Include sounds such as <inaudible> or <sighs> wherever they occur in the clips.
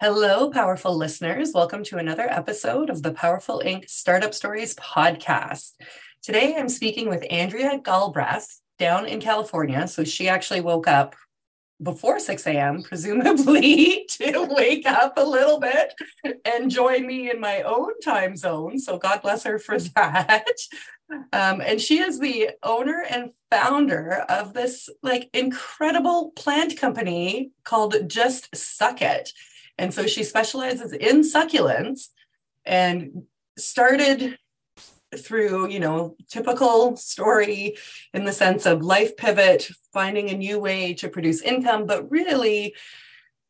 Hello, powerful listeners. Welcome to another episode of the Powerful Inc. Startup Stories podcast. Today I'm speaking with Andrea Galbreath down in California. So she actually woke up before 6 a.m., <laughs> presumably to wake up a little bit and join me in my own time zone. So God bless her for <laughs> that. Um, and she is the owner and founder of this like incredible plant company called Just Succ It. And so she specializes in succulents and started through, you know, typical story in the sense of life pivot, finding a new way to produce income, but really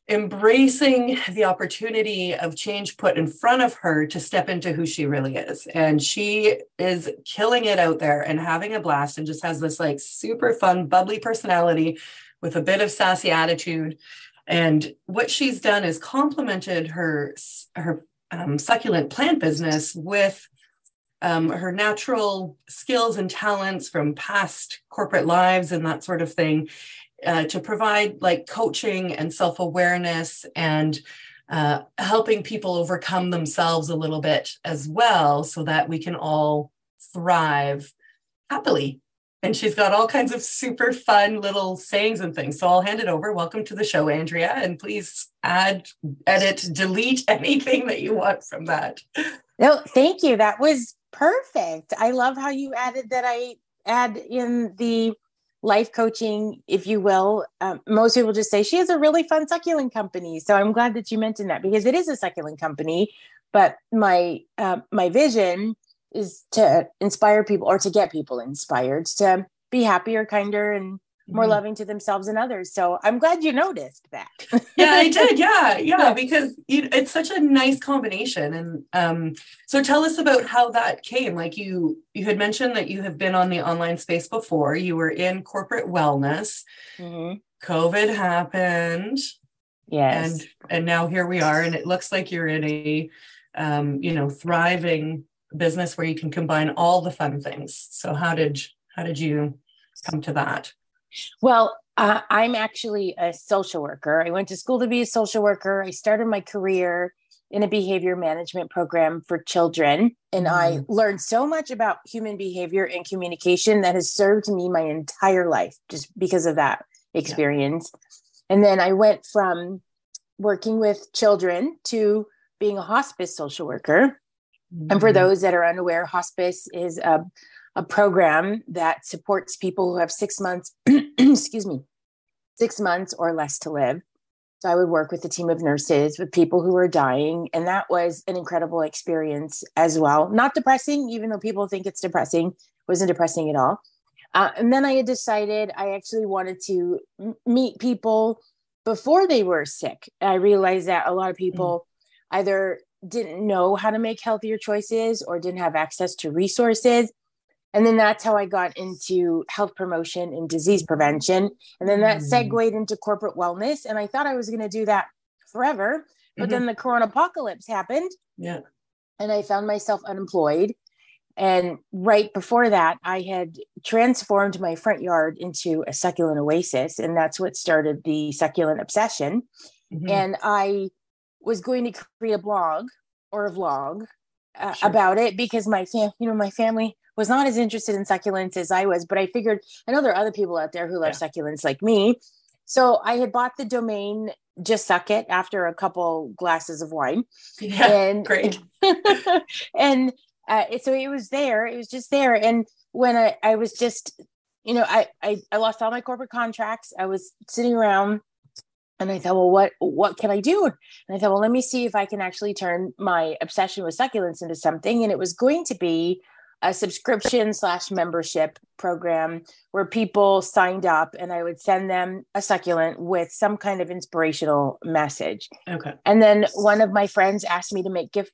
embracing the opportunity of change put in front of her to step into who she really is. And she is killing it out there and having a blast and just has this like super fun, bubbly personality with a bit of sassy attitude and what she's done is complemented her her um, succulent plant business with um, her natural skills and talents from past corporate lives and that sort of thing uh, to provide like coaching and self awareness and uh, helping people overcome themselves a little bit as well so that we can all thrive happily and she's got all kinds of super fun little sayings and things. So I'll hand it over. Welcome to the show, Andrea, and please add, edit, delete <laughs> anything that you want from that. No, thank you. That was perfect. I love how you added that. I add in the life coaching, if you will. Um, most people just say she has a really fun succulent company. So I'm glad that you mentioned that because it is a succulent company. But my uh, my vision is to inspire people or to get people inspired to be happier, kinder, and more mm-hmm. loving to themselves and others. So I'm glad you noticed that. yeah, I did. <laughs> Yeah, yeah, because it's such a nice combination. And um, so tell us about how that came. Like you, you had mentioned that you have been on the online space before. You were in corporate wellness. Mm-hmm. COVID happened. Yes. And and now here we are, and it looks like you're in a um, you know, thriving business where you can combine all the fun things. So how did how did you come to that? Well, uh, I'm actually a social worker. I went to school to be a social worker. I started my career in a behavior management program for children. And. I learned so much about human behavior and communication that has served me my entire life just because of that experience. Yeah. And then I went from working with children to being a hospice social worker. Mm-hmm. And for mm-hmm. those that are unaware, hospice is a, a program that supports people who have six months, <clears throat> excuse me, six months or less to live. So I would work with a team of nurses with people who were dying. And that was an incredible experience as well. Not depressing, even though people think it's depressing, wasn't depressing at all. Uh, and then I had decided I actually wanted to m- meet people before they were sick. I realized that a lot of people mm. either didn't know how to make healthier choices or didn't have access to resources. And then that's how I got into health promotion and disease prevention. And then that mm. segued into corporate wellness. And I thought I was going to do that forever. But mm-hmm. then the corona apocalypse happened. Yeah. And I found myself unemployed. And right before that, I had transformed my front yard into a succulent oasis. And that's what started the succulent obsession. Mm-hmm. And I was going to create a blog or a vlog uh, sure. about it because my fam, you know, my family was not as interested in succulents as I was, but I figured I know there are other people out there who love yeah. succulents like me. So I had bought the domain just succ it after a couple glasses of wine. Yeah, and great. <laughs> and uh, so it was there. It was just there. And when I, I was just, you know, I, I I lost all my corporate contracts. I was sitting around and I thought, well, what what can I do? And I thought, well, let me see if I can actually turn my obsession with succulents into something. And it was going to be a subscription slash membership program where people signed up and I would send them a succulent with some kind of inspirational message. Okay. And then one of my friends asked me to make gift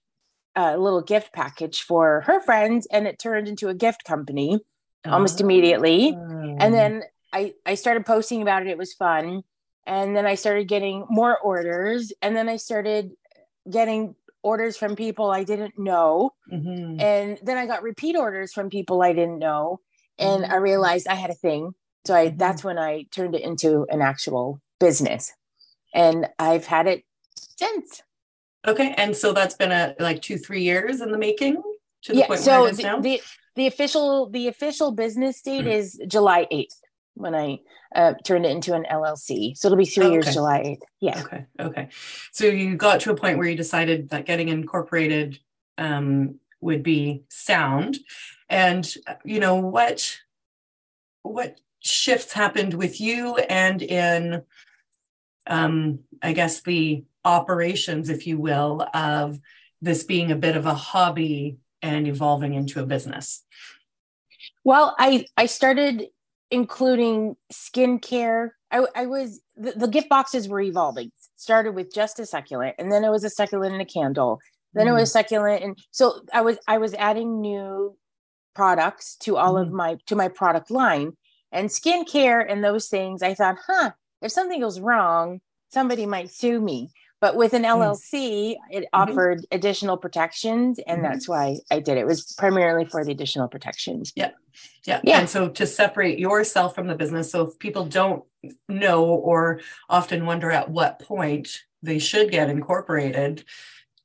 a little gift package for her friends, and it turned into a gift company almost oh. immediately. And oh. then I I started posting about it. It was fun and then I started getting more orders and then I started getting orders from people I didn't know mm-hmm. and then I got repeat orders from people I didn't know and mm-hmm. I realized I had a thing so I mm-hmm. that's when I turned it into an actual business and I've had it since. Okay. And so that's been a like two, three years in the making to the yeah, point so where it is the, now? The, the official the official business date mm. is July 8th when I uh, turned it into an LLC. So it'll be three oh, years, July 8th. Yeah. Okay. Okay. So you got to a point where you decided that getting incorporated um, would be sound. And, you know, what, what shifts happened with you and in, um, I guess, the operations, if you will, of this being a bit of a hobby and evolving into a business? Well, I I started including skincare. I, I was the, the, gift boxes were evolving. Started with just a succulent, and then it was a succulent and a candle. Then mm. it was succulent, and so I was I was adding new products to all mm. of my to my product line and skincare and those things. I thought, huh, if something goes wrong, somebody might sue me. But with an LLC, mm. it mm-hmm. offered additional protections, and mm-hmm. that's why I did it. It was primarily for the additional protections. Yeah. Yeah. Yeah. And so to separate yourself from the business. So if people don't know or often wonder at what point they should get incorporated,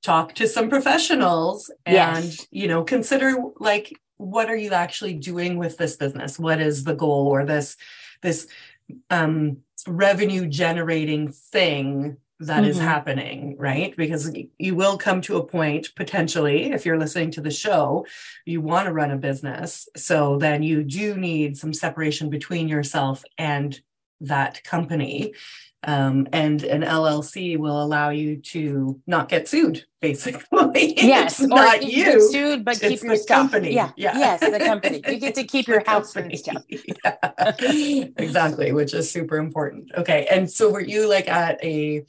talk to some professionals and, yes. you know, consider like, what are you actually doing with this business? What is the goal or this, this, um, revenue generating thing that mm-hmm. is happening, right? Because you will come to a point potentially, if you're listening to the show, you want to run a business. So then you do need some separation between yourself and that company. Um, and an LLC will allow you to not get sued, basically. <laughs> Yes, it's not you, you sued, but keep your. Company. Yeah, yeah, yes, the company. You get to <laughs> keep your house and stuff. <laughs> yeah. exactly, which is super important. Okay, and so were you like at a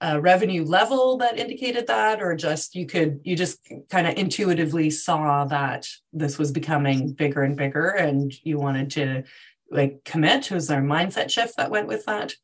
uh, revenue level that indicated that or just you could you just kind of intuitively saw that this was becoming bigger and bigger and you wanted to like commit? Was there a mindset shift that went with that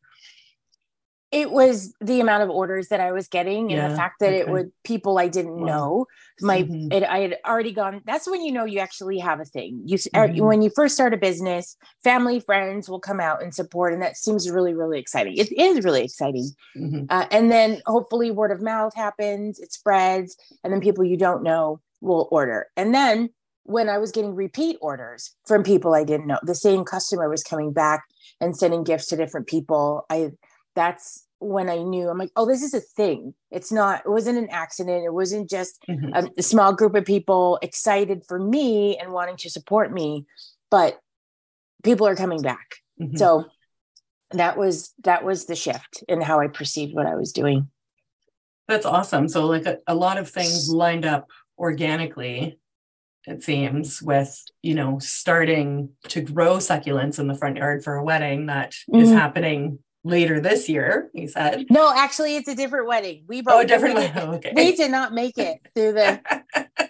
it was the amount of orders that I was getting and yeah, the fact that okay. it would people I didn't wow. know. My mm-hmm. it, I had already gone. That's when you know you actually have a thing. You er, mm-hmm. when you first start a business, family friends will come out and support, and that seems really really exciting. It is really exciting, mm-hmm. uh, and then hopefully word of mouth happens, it spreads, and then people you don't know will order, and then when I was getting repeat orders from people I didn't know, the same customer was coming back and sending gifts to different people. I that's when I knew I'm like, oh, this is a thing. It's not, it wasn't an accident. It wasn't just mm-hmm. a, small group of people excited for me and wanting to support me, but people are coming back. Mm-hmm. So that was that was the shift in how I perceived what I was doing. That's awesome. So like a, a lot of things lined up organically it seems with you know starting to grow succulents in the front yard for a wedding that mm-hmm. is happening later this year, he said. No, actually, it's a different wedding. We broke. Oh, different. We, oh, okay. we did not make it through the.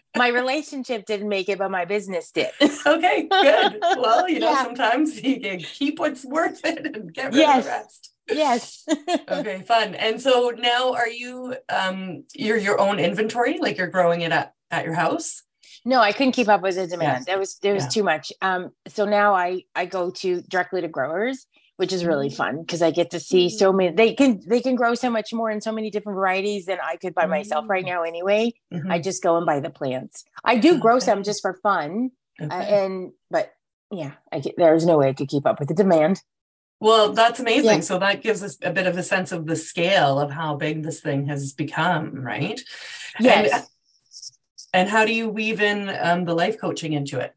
<laughs> my relationship didn't make it, but my business did. <laughs> okay, good. Well, you know, yeah. sometimes you can keep what's worth it and get rid yes. of the rest. Yes. <laughs> okay, fun. And so now, are you um you're your own inventory, like you're growing it at at your house? No, I couldn't keep up with the demand. That was it was yeah. too much. Um, so now I I go to directly to growers which is really mm-hmm. fun because I get to see so mm-hmm. many they can they can grow so much more in so many different varieties than I could by myself right now anyway. Mm-hmm. I just go and buy the plants. I do grow okay. some just for fun. Okay. Uh, and but yeah, I get, there's no way I could keep up with the demand. Well, that's amazing. Yeah. So that gives us a bit of a sense of the scale of how big this thing has become, right? Yes. And, and how do you weave in um, the life coaching into it?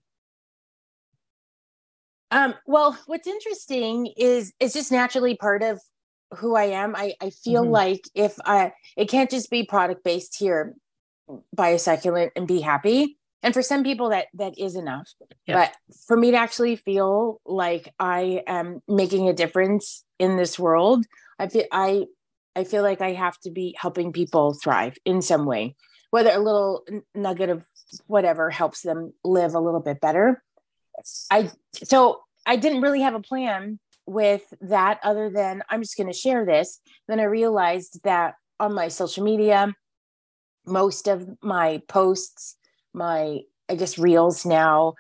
Um, well, what's interesting is it's just naturally part of who I am. I, I feel mm-hmm. like if I, it can't just be product based here, buy a succulent and be happy. And for some people that that is enough. Yeah. But for me to actually feel like I am making a difference in this world, I feel I I feel like I have to be helping people thrive in some way, whether a little nugget of whatever helps them live a little bit better. I so I didn't really have a plan with that other than I'm just going to share this. Then I realized that on my social media, most of my posts, my I guess reels now,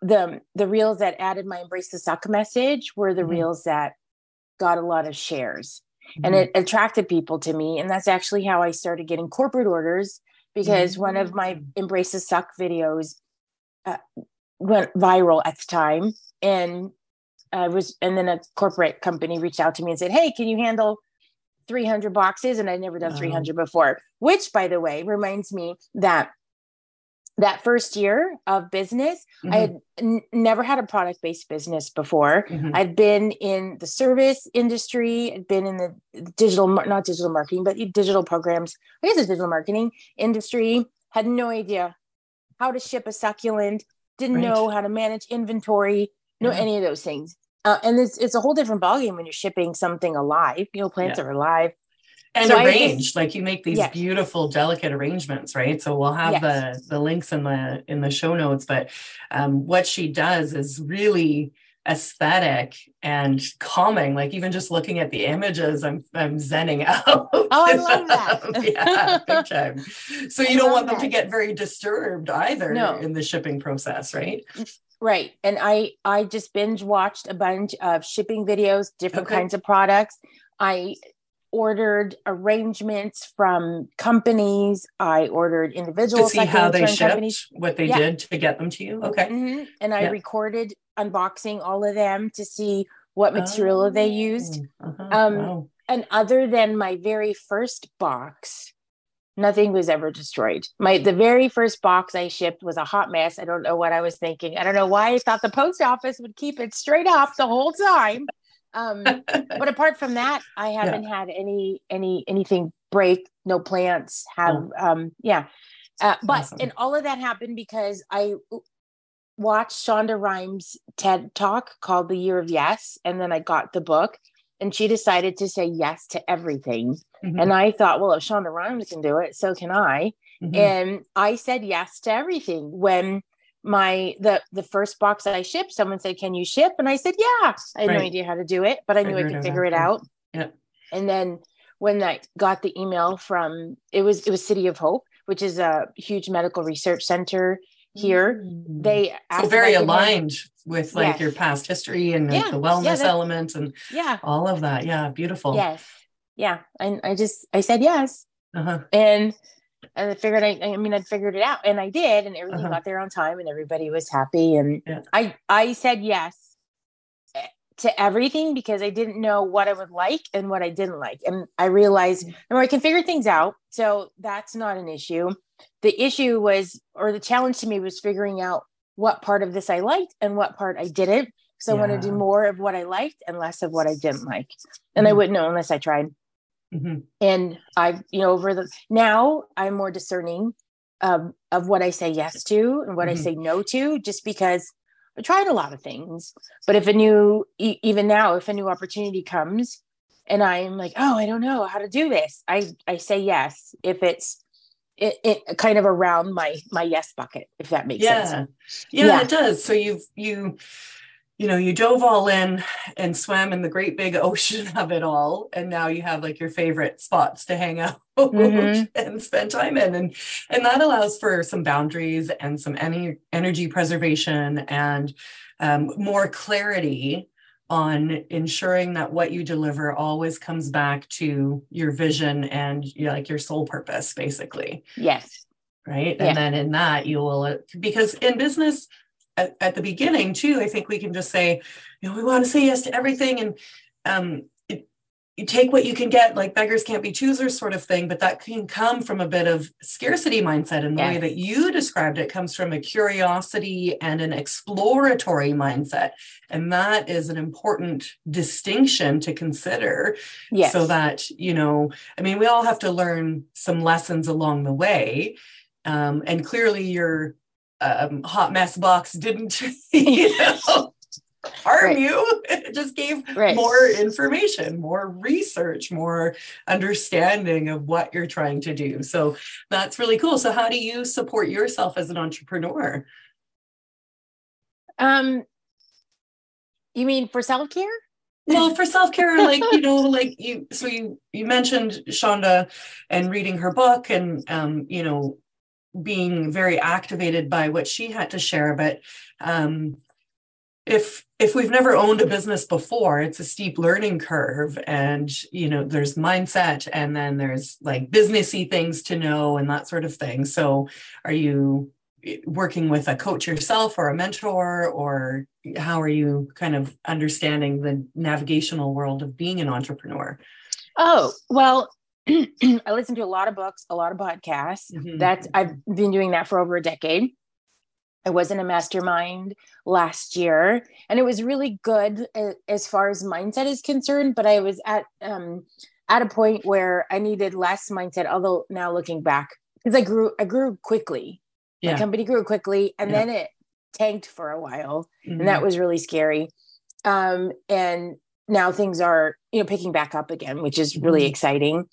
the the reels that added my embrace the suck message were the mm-hmm. reels that got a lot of shares. mm-hmm. and it attracted people to me. And that's actually how I started getting corporate orders because mm-hmm. one of my embrace the Suck videos uh, went viral at the time. And I was, and then a corporate company reached out to me and said, Hey, can you handle 300 boxes? And I'd never done 300 before, which by the way, reminds me that that first year of business mm-hmm. i had n- never had a product based business before mm-hmm. i'd been in the service industry i'd been in the digital not digital marketing but digital programs i guess it's digital marketing industry had no idea how to ship a succulent didn't right. know how to manage inventory know yeah. any of those things uh, and it's, it's a whole different ballgame when you're shipping something alive you know plants yeah. are alive and so just, like you make these yes. beautiful delicate arrangements right so we'll have yes. the the links in the in the show notes but um, what she does is really aesthetic and calming like even just looking at the images i'm i'm zenning <laughs> out oh i <laughs> love that yeah big time <laughs> so you I don't want them that. to get very disturbed either no. in the shipping process right right and i i just binge watched a bunch of shipping videos different okay. kinds of products i ordered arrangements from companies. I ordered individual to see how they shipped, companies. what they yeah. did to get them to you. Okay, mm-hmm. and I yeah. recorded unboxing all of them to see what material oh, they used. Uh-huh. Um, wow. And other than my very first box, nothing was ever destroyed. My the very first box I shipped was a hot mess. I don't know what I was thinking. I don't know why I thought the post office would keep it straight up the whole time um but <laughs> apart from that i haven't yeah. had any any anything break no plants have oh. um yeah uh, but awesome. and all of that happened because i watched shonda rhimes ted talk called the year of yes and then i got the book and she decided to say yes to everything mm-hmm. and i thought well if shonda rhimes can do it so can i mm-hmm. and i said yes to everything when my the the first box that I shipped, someone said, "Can you ship?" And I said, "Yeah." I had right. no idea how to do it, but I knew I could figure it out. Yeah. And then when I got the email from it was it was City of Hope, which is a huge medical research center here. Mm. They so very aligned with like yes. your past history and yeah. the wellness yeah, element and yeah, all of that. Yeah, beautiful. Yes, yeah, and I just I said yes, uh-huh. and and I figured I, I mean, I'd figured it out and I did, and everything uh-huh. got there on time and everybody was happy. And yeah. I, I said yes eh, to everything because I didn't know what I would like and what I didn't like. And I realized, mm-hmm. I can figure things out. So that's not an issue. The issue was, or the challenge to me was figuring out what part of this I liked and what part I didn't. So yeah. I want to do more of what I liked and less of what I didn't like. And mm-hmm. I wouldn't know unless I tried. Mm-hmm. And I've, you know, over the now I'm more discerning um, of what I say yes to and what mm-hmm. I say no to, just because I tried a lot of things. But if a new, e- even now, if a new opportunity comes and I'm like, oh, I don't know how to do this, I I say yes if it's it, it kind of around my my yes bucket, if that makes yeah. sense. Yeah, yeah, it does. So you've you you know, you dove all in and swam in the great big ocean <laughs> of it all. And now you have like your favorite spots to hang out <laughs> mm-hmm. and spend time in. And, and that allows for some boundaries and some any energy preservation and um, more clarity on ensuring that what you deliver always comes back to your vision and you know, like your soul purpose, basically. Yes. Right. Yeah. And then in that you will, because in business, at, at, the beginning too i think we can just say you know we want to say yes to everything and um, it, you take what you can get like beggars can't be choosers sort of thing but that can come from a bit of scarcity mindset and the yes. way that you described it comes from a curiosity and an exploratory mindset and that is an important distinction to consider yes. so that you know i mean we all have to learn some lessons along the way um, and clearly you're um, hot mess box didn't <laughs> you know harm right. you. It just gave right. more information more research more understanding of what you're trying to do. So that's really cool. So how do you support yourself as an entrepreneur? Um you mean for self-care? Well for self-care like you know <laughs> like you so you you mentioned shonda and reading her book and um you know being very activated by what she had to share but um if if we've never owned a business before it's a steep learning curve and you know there's mindset and then there's like businessy things to know and that sort of thing. So are you working with a coach yourself or a mentor or how are you kind of understanding the navigational world of being an entrepreneur? Oh well <clears throat> i listen to a lot of books a lot of podcasts mm-hmm. that's i've been doing that for over a decade I was in a mastermind last year, and it was really good as far as mindset is concerned. But I was at um, at a point where I needed less mindset. Although now looking back, because I grew, I grew quickly. Yeah. My company grew quickly, and yeah. then it tanked for a while, mm-hmm. and that mm-hmm. was really scary. Um, and now things are, you know, picking back up again, which is really mm-hmm. exciting.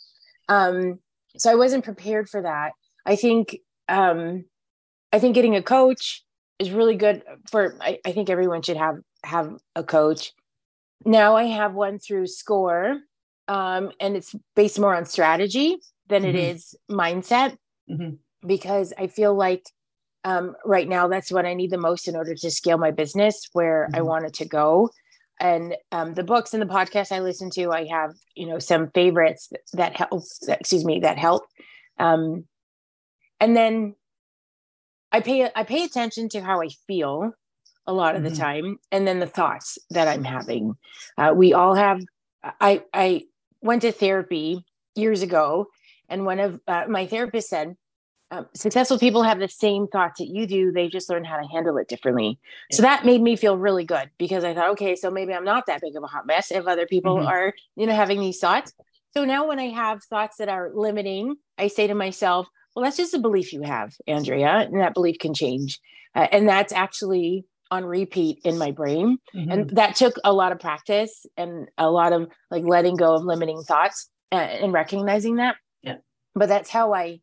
Um, so I wasn't prepared for that. I think um, I think getting a coach is really good for I, I think everyone should have have a coach. Now I have one through SCORE, um, and it's based more on strategy than mm-hmm. it is mindset mm-hmm. because I feel like um, right now that's what I need the most in order to scale my business where mm-hmm. I want it to go. And um, the books and the podcasts I listen to, I have you know some favorites that help. Excuse me, that help. Um, and then I pay I pay attention to how I feel a lot of mm-hmm. the time, and then the thoughts that I'm having. Uh, we all have. I I went to therapy years ago, and one of uh, my therapist said, um, "Successful people have the same thoughts that you do. They just learn how to handle it differently." Yeah. So that made me feel really good because I thought, okay, so maybe I'm not that big of a hot mess if other people mm-hmm. are, you know, having these thoughts. So now when I have thoughts that are limiting, I say to myself, well, that's just a belief you have, Andrea, and that belief can change. Uh, and that's actually on repeat in my brain. Mm-hmm. And that took a lot of practice and a lot of like letting go of limiting thoughts and, uh, and recognizing that. Yeah. But that's how I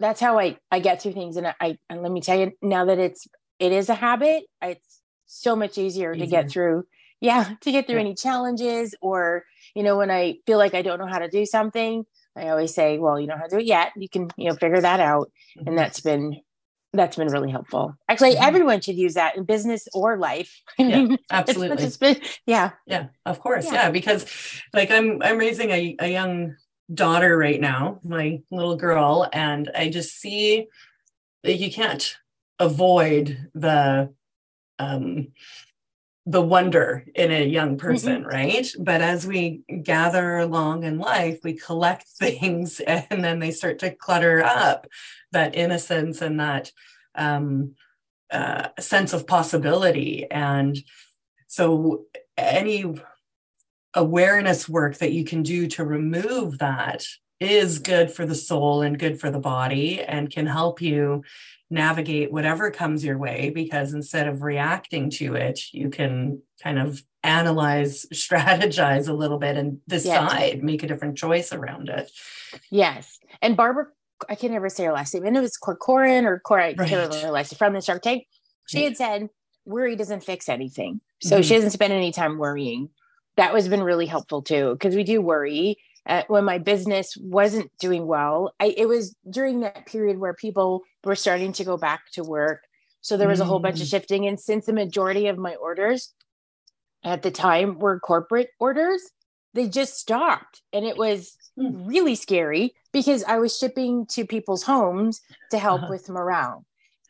that's how I I get through things and I and let me tell you now that it's it is a habit, it's so much easier, easier. to get through yeah, <laughs> to get through yeah. any challenges or you know when I feel like I don't know how to do something, I always say, well, you don't have to do it yet. You can, you know, figure that out. Mm-hmm. And that's been that's been really helpful. Actually, mm-hmm. everyone should use that in business or life. <laughs> yeah, absolutely. Been, yeah. Yeah, of course. Yeah. yeah. Because like I'm I'm raising a, a young daughter right now, my little girl, and I just see that you can't avoid the um the wonder in a young person, mm-hmm. right? But as we gather along in life, we collect <laughs> things and then they start to clutter up that innocence and that um, uh, sense of possibility. And so, any awareness work that you can do to remove that is good for the soul and good for the body and can help you navigate whatever comes your way because instead of reacting to it, you can kind of analyze, <laughs> strategize a little bit and decide, yes. make a different choice around it. Yes. And Barbara, I can never say her last name. I know it's Corcoran or Cora, I can't remember her last name from the Shark Tank. She had said, worry doesn't fix anything. So mm-hmm. she doesn't spend any time worrying. That was been really helpful too, because we do worry uh, when my business wasn't doing well. I, it was during that period where people were starting to go back to work. So there was a whole bunch of mm. shifting. And since the majority of my orders at the time were corporate orders, they just stopped. And it was hmm. really scary because I was shipping to people's homes to help uh-huh. with morale.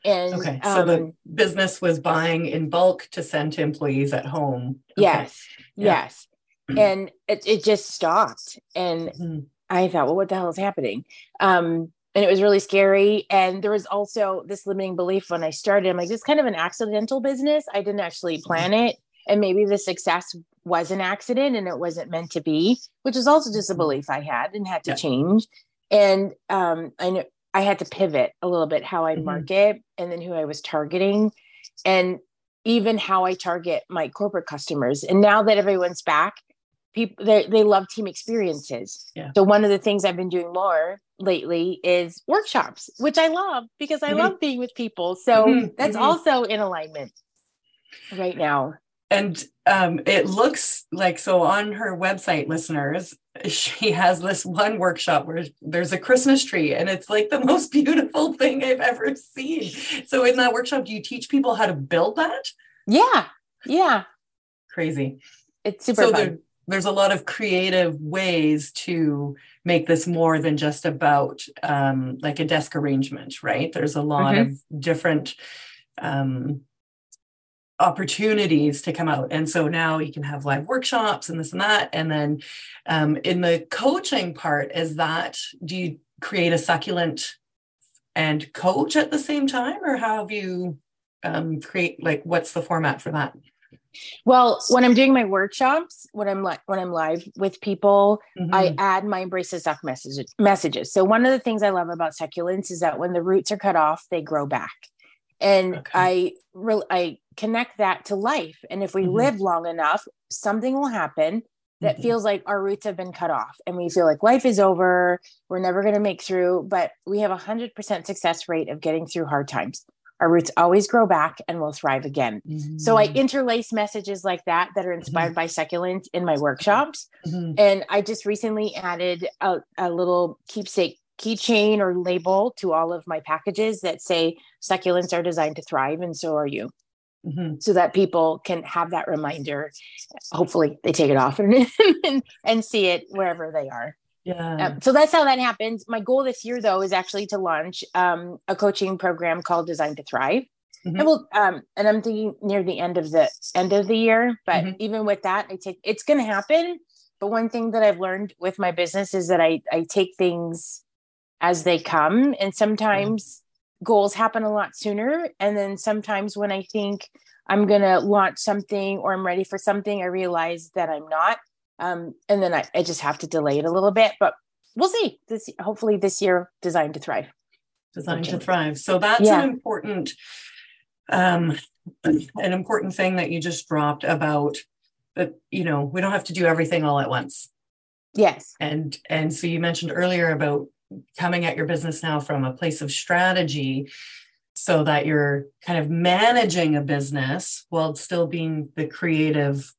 And okay, so um, the business was buying in bulk to send to employees at home. Okay. Yes, yeah. yes. <clears throat> and it, it just stopped and mm-hmm. i thought well what the hell is happening um and it was really scary and there was also this limiting belief when i started i'm like this kind of an accidental business i didn't actually plan it and maybe the success was an accident and it wasn't meant to be which is also just a mm-hmm. belief i had and had to yeah. change and um i know i had to pivot a little bit how i mm-hmm. market and then who i was targeting and even how i target my corporate customers and now that everyone's back people they, they love team experiences yeah. so one of the things i've been doing more lately is workshops which i love because i mm-hmm. love being with people so mm-hmm. that's mm-hmm. also in alignment right now and um, it looks like so on her website listeners she has this one workshop where there's a christmas tree and it's like the most <laughs> beautiful thing i've ever seen so in that workshop do you teach people how to build that yeah Yeah. Crazy. It's super so fun. there, there's a lot of creative ways to make this more than just about um, like a desk arrangement, right? There's a lot Mhm. of different um, opportunities to come out. And so now you can have live workshops and this and that. And then um, in the coaching part, is that do you create a succulent and coach at the same time, or how have you um, create like what's the format for that? Well, when I'm doing my workshops, when I'm like when I'm live with people, I Mhm. add my embrace the suck messages messages. So one of the things I love about succulents is that when the roots are cut off, they grow back. And Okay. I really I connect that to life. And if we Mhm. live long enough, something will happen that Mhm. feels like our roots have been cut off and we feel like life is over, we're never going to make through, but we have a 100% success rate of getting through hard times. Our roots always grow back and will thrive again. So I Mhm. interlace messages like that that are inspired by succulents in my workshops. Mhm. And I just recently added a, a little keepsake keychain or label to all of my packages that say succulents are designed to thrive and so are you. Mhm. So that people can have that reminder. Hopefully they take it off <laughs> and, and, and see it wherever they are. Yeah. Um, so that's how that happens. My goal this year, though, is actually to launch um, a coaching program called Design to Thrive. Mhm. And we'll, um, and I'm thinking near the end of the end of the year. But Mhm. even with that, I take it's going to happen. But one thing that I've learned with my business is that I I take things as they come, and sometimes goals happen a lot sooner. And then sometimes when I think I'm going to launch something or I'm ready for something, I realize that I'm not. Um, and then I, I just have to delay it a little bit, but we'll see. This hopefully this year, designed to thrive. designed to thrive. So that's Yeah. an important um an important thing that you just dropped about that you know we don't have to do everything all at once. Yes. And and so you mentioned earlier about coming at your business now from a place of strategy so that you're kind of managing a business while still being the creative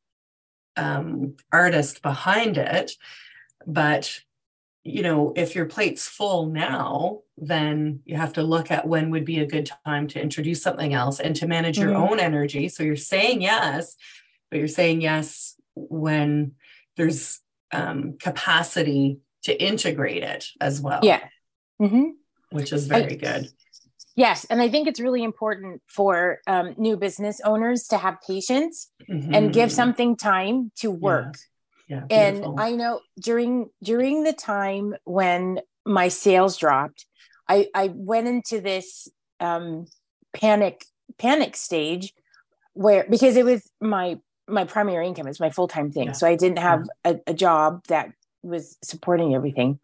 um, artist behind it. But you know, if your plate's full now, then you have to look at when would be a good time to introduce something else and to manage your Mhm. own energy. So you're saying yes, but you're saying yes when there's um, capacity to integrate it as well. Yeah. hmm Which is very good. Yes. And I think it's really important for um, new business owners to have patience and give something time to work. Yeah. and i know during during the time when my sales dropped i i went into this um panic panic stage where because it was my my primary income it's my full-time thing Yeah. so i didn't have a, a job that was supporting everything.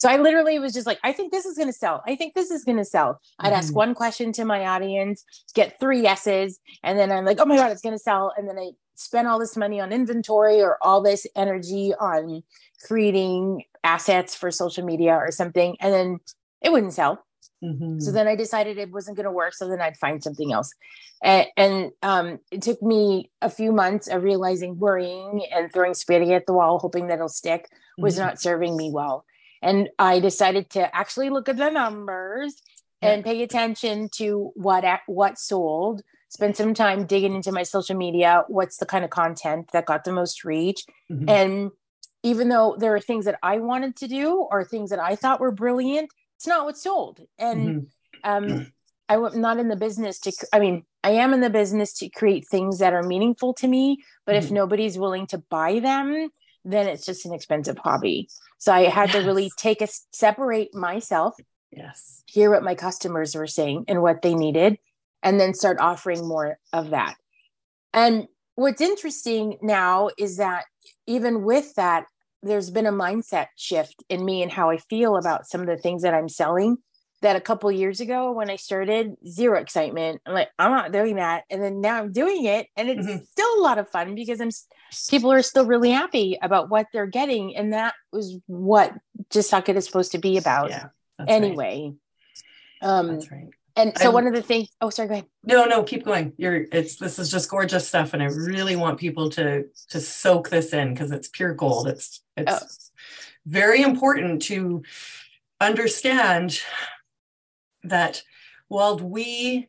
So i literally was just like i think this is going to sell. I think this is going to sell. I'd ask Mhm. one question to my audience get three yeses and then i'm like oh my god it's going to sell. And then i spend all this money on inventory or all this energy on creating assets for social media or something and then it wouldn't sell Mhm. so then i decided it wasn't going to work so then i'd find something else and, and um, it took me a few months of realizing worrying and throwing spaghetti at the wall hoping that it'll stick was Mhm. not serving me well and i decided to actually look at the numbers Yeah. and pay attention to what what sold spend some time digging into my social media what's the kind of content that got the most reach Mhm. and even though there are things that I wanted to do or things that I thought were brilliant, it's not what's sold. And Mhm. um, <clears throat> I am not in the business to, I mean, I am in the business to create things that are meaningful to me. But if Mhm. nobody's willing to buy them, then it's just an expensive hobby. So I had to really take a separate myself, Yes. hear what my customers were saying and what they needed, and then start offering more of that. And what's interesting now is that even with that, there's been a mindset shift in me and how I feel about some of the things that I'm selling. That a couple years ago, when I started, zero excitement. I'm like, I'm not doing that, and then now I'm doing it, and it's Mhm. still a lot of fun because I'm people are still really happy about what they're getting, and that was what just Succ It is supposed to be about Yeah. that's right. anyway. Um, That's right. And so I'm- one of the things, oh, sorry, go ahead. No, no, keep going. You're it's this is just gorgeous stuff and I really want people to to soak this in because it's pure gold. It's it's Oh. very important to understand that while we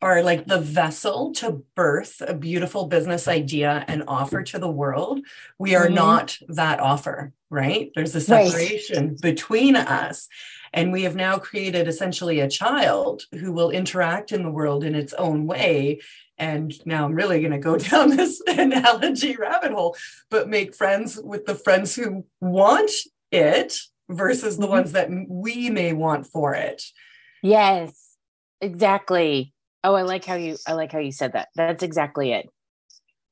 are like the vessel to birth a beautiful business idea and offer to the world. We are mm-hmm. not that offer, right? There's a separation right. between us. And we have now created essentially a child who will interact in the world in its own way. And now I'm really going to go <laughs> down this analogy rabbit hole, but make friends with the friends who want it versus the mm-hmm. ones that we may want for it. Yes, exactly. Oh, I like how you I like how you said that. That's exactly it.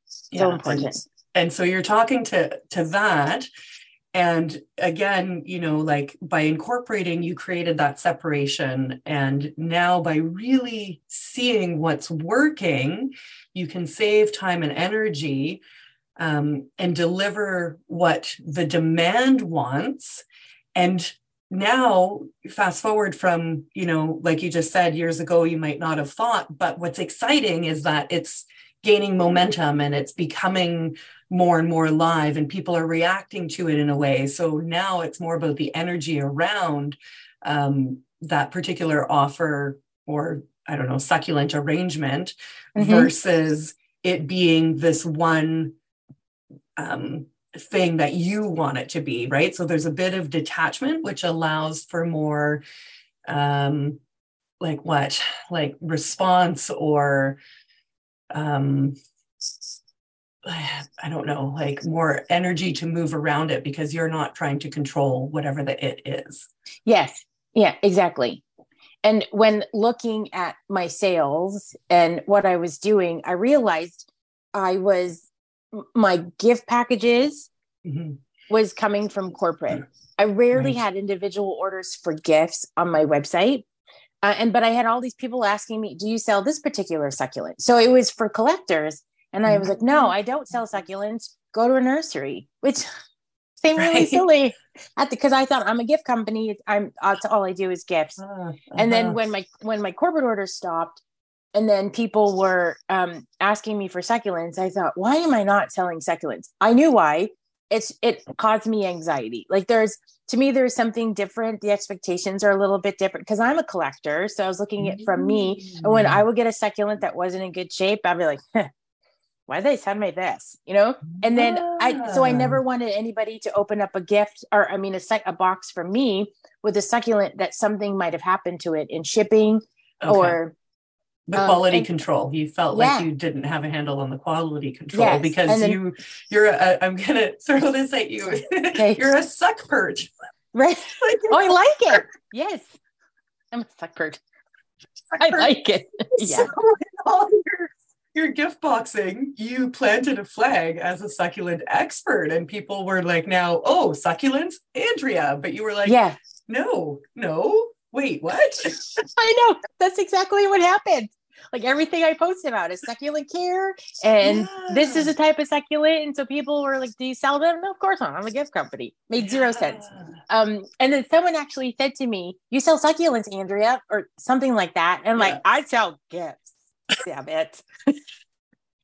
So yeah, important. And, and so you're talking to to that and again you know like by incorporating you created that separation. And now by really seeing what's working you can save time and energy um, and deliver what the demand wants. And now fast forward from you know like you just said years ago you might not have thought but what's exciting is that it's gaining momentum and it's becoming more and more live and people are reacting to it in a way. So now it's more about the energy around um, that particular offer or i don't know succulent arrangement mm-hmm. versus it being this one um, thing that you want it to be right? So there's a bit of detachment which allows for more um like what? Like response or um <sighs> I don't know, like more energy to move around it because you're not trying to control whatever the it is. Yes. Yeah, exactly. And when looking at my sales and what I was doing, I realized I was my gift packages mm-hmm. was coming from corporate. I rarely had individual orders for gifts on my website. Uh, and but I had all these people asking me, "Do you sell this particular succulent?" So it was for collectors and I was like, no, mm-hmm. I don't sell succulents. Go to a nursery, which <laughs> seemed really right. silly at the because I thought I'm a gift company. I'm that's all I do is gifts. Uh, uh-huh. And then when my when my corporate orders stopped, and then people were um, asking me for succulents, I thought, why am I not selling succulents? I knew why. It's it caused me anxiety. Like there's to me, there's something different. The expectations are a little bit different because I'm a collector. So I was looking at from me, and when I would get a succulent that wasn't in good shape, I'd be like, <laughs> why did they send me this you know and then i so i never wanted anybody to open up a gift or i mean a sec a box for me with a succulent that something might have happened to it in shipping okay. or the um, quality and, control you felt yeah. like you didn't have a handle on the quality control yes. because then, you you're a, i'm gonna <laughs> throw this at you okay. you're a suck purge right <laughs> oh i like it yes i'm a suck purge I like it. <laughs> yeah. So all your your gift boxing, you planted a flag as a succulent expert, and people were like, now, oh, succulents, Andrea. But you were like, yeah, no, no, wait, what? <laughs> I know. That's exactly what happened. Like everything I posted about is succulent care, and yeah. this is a type of succulent. And so people were like, Do you sell them? No, of course not. I'm a gift company. Made yeah. zero sense. Um, and then someone actually said to me, You sell succulents, Andrea, or something like that. And yeah. like, I sell gifts damn it. <laughs>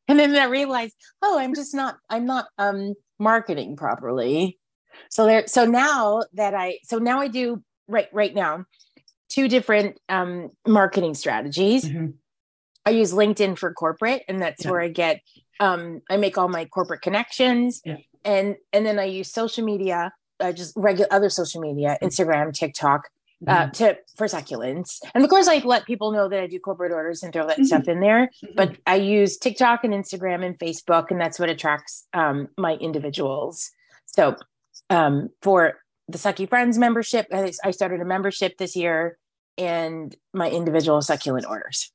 and then I realized, oh, I'm just not, I'm not um marketing properly. So there, so now that I, so now I do right, right now, two different um marketing strategies. Mm-hmm. I use LinkedIn for corporate, and that's yeah. where I get um I make all my corporate connections. Yeah. And and then I use social media, uh, just regular other social media, Instagram, TikTok, uh, mm-hmm. to for succulents. And of course, I let people know that I do corporate orders and throw that mm-hmm. stuff in there. Mm-hmm. But I use TikTok and Instagram and Facebook, and that's what attracts um, my individuals. So um, for the Sucky Friends membership, I started a membership this year, and my individual succulent orders.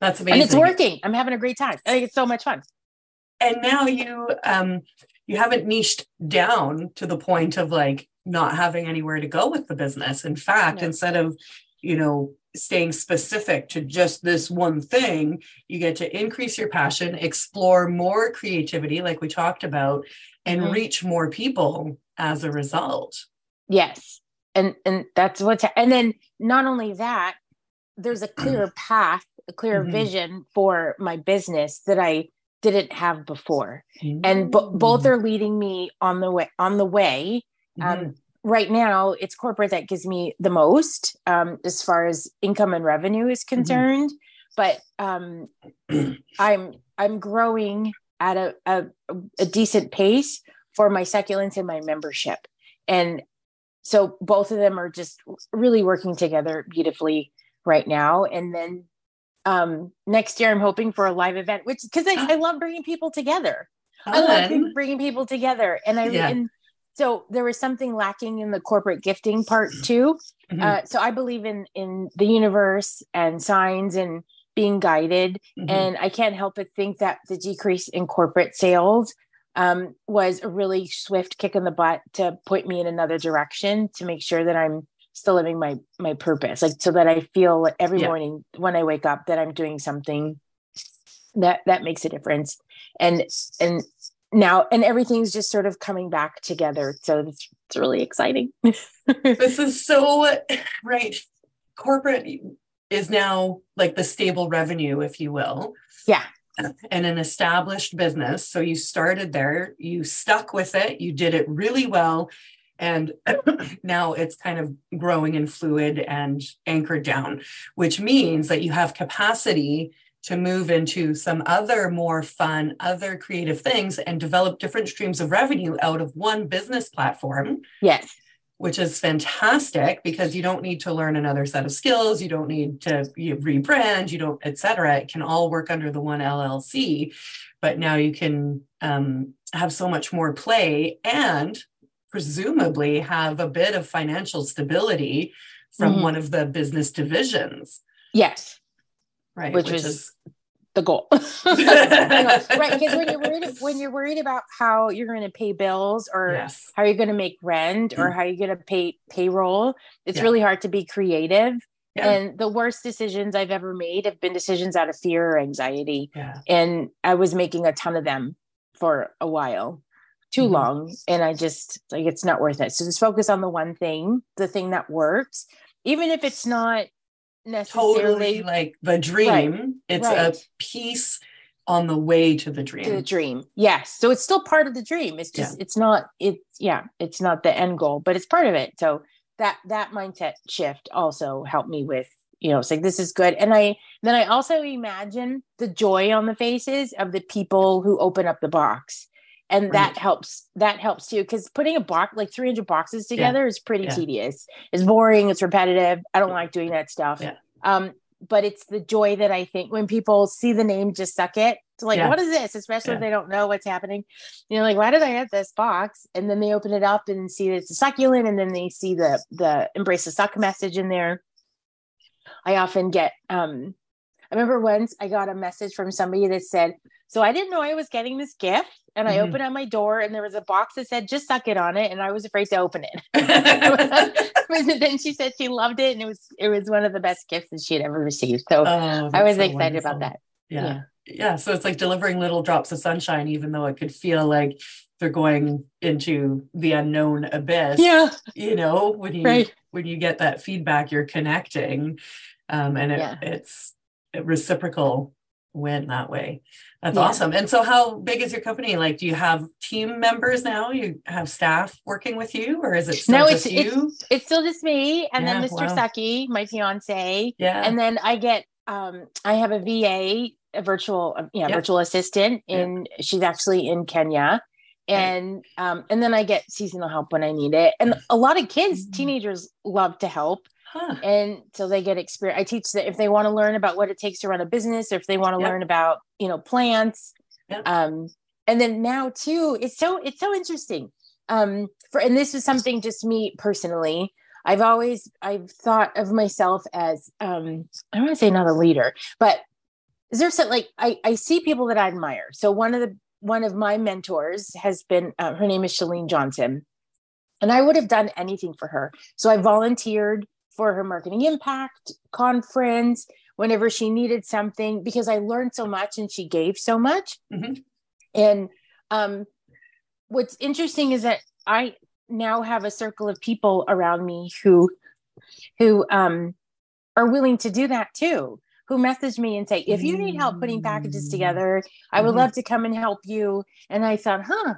That's amazing, and it's working. I'm having a great time. I think it's so much fun. And now you um, you haven't niched down to the point of like not having anywhere to go with the business. In fact, no. instead of, you know, staying specific to just this one thing, you get to increase your passion, explore more creativity, like we talked about, and mm-hmm. reach more people as a result. Yes. And and that's what's and then not only that, there's a <clears throat> clear path, a clear mm-hmm. vision for my business that I didn't have before. Mm-hmm. And b- both are leading me on the way on the way Mm-hmm. Um, right now, it's corporate that gives me the most um, as far as income and revenue is mm-hmm. concerned. but um, <clears throat> I'm I'm growing at a, a a decent pace for my succulents and my membership, and so both of them are just really working together beautifully right now. And then um, next year, I'm hoping for a live event, which because I, I, <gasps> love bringing people together. Fun. I love bringing people together, and I yeah. and so there was something lacking in the corporate gifting part too. Mm-hmm. Uh, so I believe in in the universe and signs and being guided, mm-hmm. and I can't help but think that the decrease in corporate sales um, was a really swift kick in the butt to point me in another direction to make sure that I'm still living my my purpose, like so that I feel every yeah. morning when I wake up that I'm doing something that that makes a difference, and and now and everything's just sort of coming back together, so it's, it's really exciting. <laughs> this is so right. Corporate is now like the stable revenue, if you will. Yeah and an established business. So you started there, you stuck with it, you did it really well. And <clears throat> now it's kind of growing and fluid and anchored down, which means that you have capacity to move into some other more fun, other creative things and develop different streams of revenue out of one business platform. Yes. Which is fantastic because you don't need to learn another set of skills. You don't need to you rebrand you don't et cetera. It can all work under the one llc but now you can um, have so much more play and presumably have a bit of financial stability from mm-hmm. one of the business divisions. Yes right which, which is the goal. <laughs> right. Because when you're worried when you're worried about how you're going to pay bills or yes. how you're going to make rent or mm. how you're going to pay payroll, it's yeah. really hard to be creative. Yeah. And the worst decisions I've ever made have been decisions out of fear or anxiety. Yeah. And I was making a ton of them for a while, too mm-hmm. long. And I just like it's not worth it. So just focus on the one thing, the thing that works, even if it's not necessarily totally like the dream. Right. It's right. a piece on the way to the dream. To the dream. Yes. So it's still part of the dream. It's just yeah. it's not it's yeah, it's not the end goal, but it's part of it. So that that mindset shift also helped me with you know it's like this is good and i then i also imagine the joy on the faces of the people who open up the box and right. that helps that helps too because putting a box like 300 boxes together yeah. is pretty yeah. tedious. It's boring it's repetitive. I don't like doing that stuff. Yeah. um but it's the joy that i think when people see the name just succ it it's like what is this? Especially if they don't know what's happening. You know like why did i get this box? And then they open it up and see that it's a succulent and then they see the the embrace the suck message in there. I often get um i remember once i got a message from somebody that said so I didn't know I was getting this gift. And I mm-hmm. opened up my door and there was a box that said, just succ it on it. And I was afraid to open it. <laughs> <laughs> then she said she loved it. And it was, it was one of the best gifts that she had ever received. So oh, I was so excited wonderful. about that. Yeah. yeah. Yeah. So it's like delivering little drops of sunshine, even though it could feel like they're going into the unknown abyss. Yeah. You know, when you, right. when you get that feedback, you're connecting. Um, and it, yeah. it's reciprocal win that way. That's yeah. awesome. And so how big is your company? Like do you have team members now? You have staff working with you or is it still no, it's, just you? It's, it's still just me and yeah, then Mr. Wow. Saki, my fiance. Yeah. And then I get um I have a VA, a virtual uh, yeah, yep. virtual assistant in yep. she's actually in Kenya. And um and then I get seasonal help when I need it. And a lot of kids, mm-hmm. teenagers love to help. Huh. And so they get experience. I teach that if they want to learn about what it takes to run a business, or if they want to yep. learn about, you know, plants. Yep. Um, and then now too, it's so it's so interesting. Um, for and this is something just me personally. I've always I've thought of myself as um, I don't want to say not a leader, but is there something like I, I see people that I admire. So one of the one of my mentors has been uh, her name is Chalene Johnson. And I would have done anything for her. So I volunteered for her marketing impact conference whenever she needed something because I learned so much and she gave so much. Mm-hmm. And um, what's interesting is that I now have a circle of people around me who who um, are willing to do that too who message me and say if you need help putting packages together i would mm-hmm. love to come and help you and i thought huh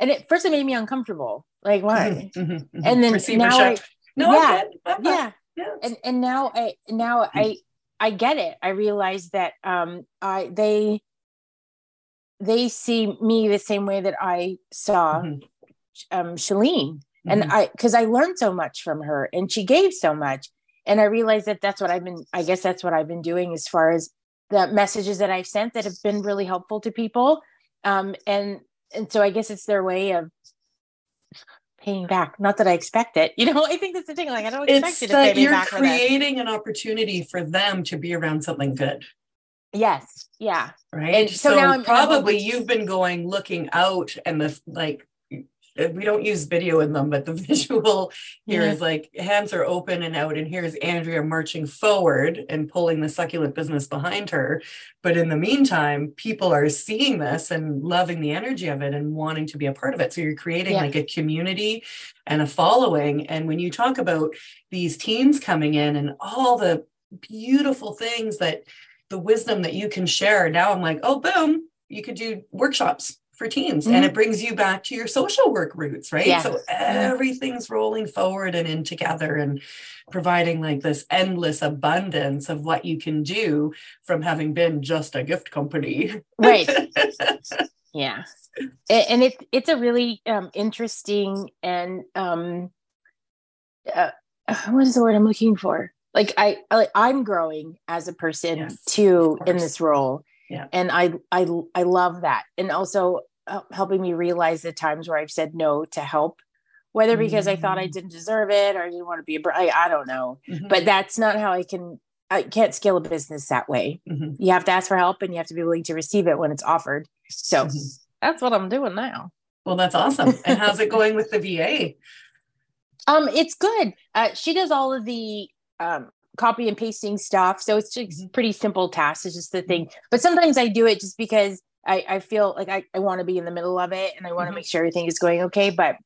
and at first it made me uncomfortable like why mm-hmm. mm-hmm. and then now I, no, yeah, yeah, And and now I now I I get it. I realize that um, I they they see me the same way that I saw mm-hmm. um, Chalene, mm-hmm. and I because I learned so much from her, and she gave so much, and I realized that that's what I've been. I guess that's what I've been doing as far as the messages that I've sent that have been really helpful to people, um, and and so I guess it's their way of paying back. Not that I expect it. <laughs> You know, I think that's the thing. Like I don't expect it's it to that you're creating an opportunity for them to be around something good. Yes. Yeah. Right. And so, so now I'm probably you've been going looking out and the like Uh, we don't use video in them, but the <laughs> visual here is like hands are open and out, and here's Andrea marching forward and pulling the succulent business behind her. But in the meantime, people are seeing this and loving the energy of it and wanting to be a part of it. So you're creating yeah. like a community and a following. And when you talk about these teens coming in and all the beautiful things that the wisdom that you can share, now I'm like, oh, boom, you could do workshops for teens mm-hmm. and it brings you back to your social work roots right? Yes. so everything's rolling forward and in together and providing like this endless abundance of what you can do from having been just a gift company. Right. <laughs> Yeah. And it's it's a really um, interesting and um uh, what is the word i'm looking for? Like i, I i'm growing as a person yes, too in this role yeah. and I, I i love that and also helping me realize the times where I've said no to help, whether because mm-hmm. I thought I mm. didn't deserve it or I didn't want to be a, I, I don't know. Mm-hmm. But that's not how I can, I can't scale a business that way. Mm-hmm. You have to ask for help and you have to be willing to receive it when it's offered. So mm-hmm. that's what I'm doing now. Well, that's awesome. And how's it going with the VA? <laughs> Um, it's good. Uh, she does all of the um, copy and pasting stuff. So it's just mm-hmm. pretty simple tasks. It's just the thing. But sometimes I do it just because I, I feel like I, I want to be in the middle of it and I want to mm-hmm. make sure everything is going okay. But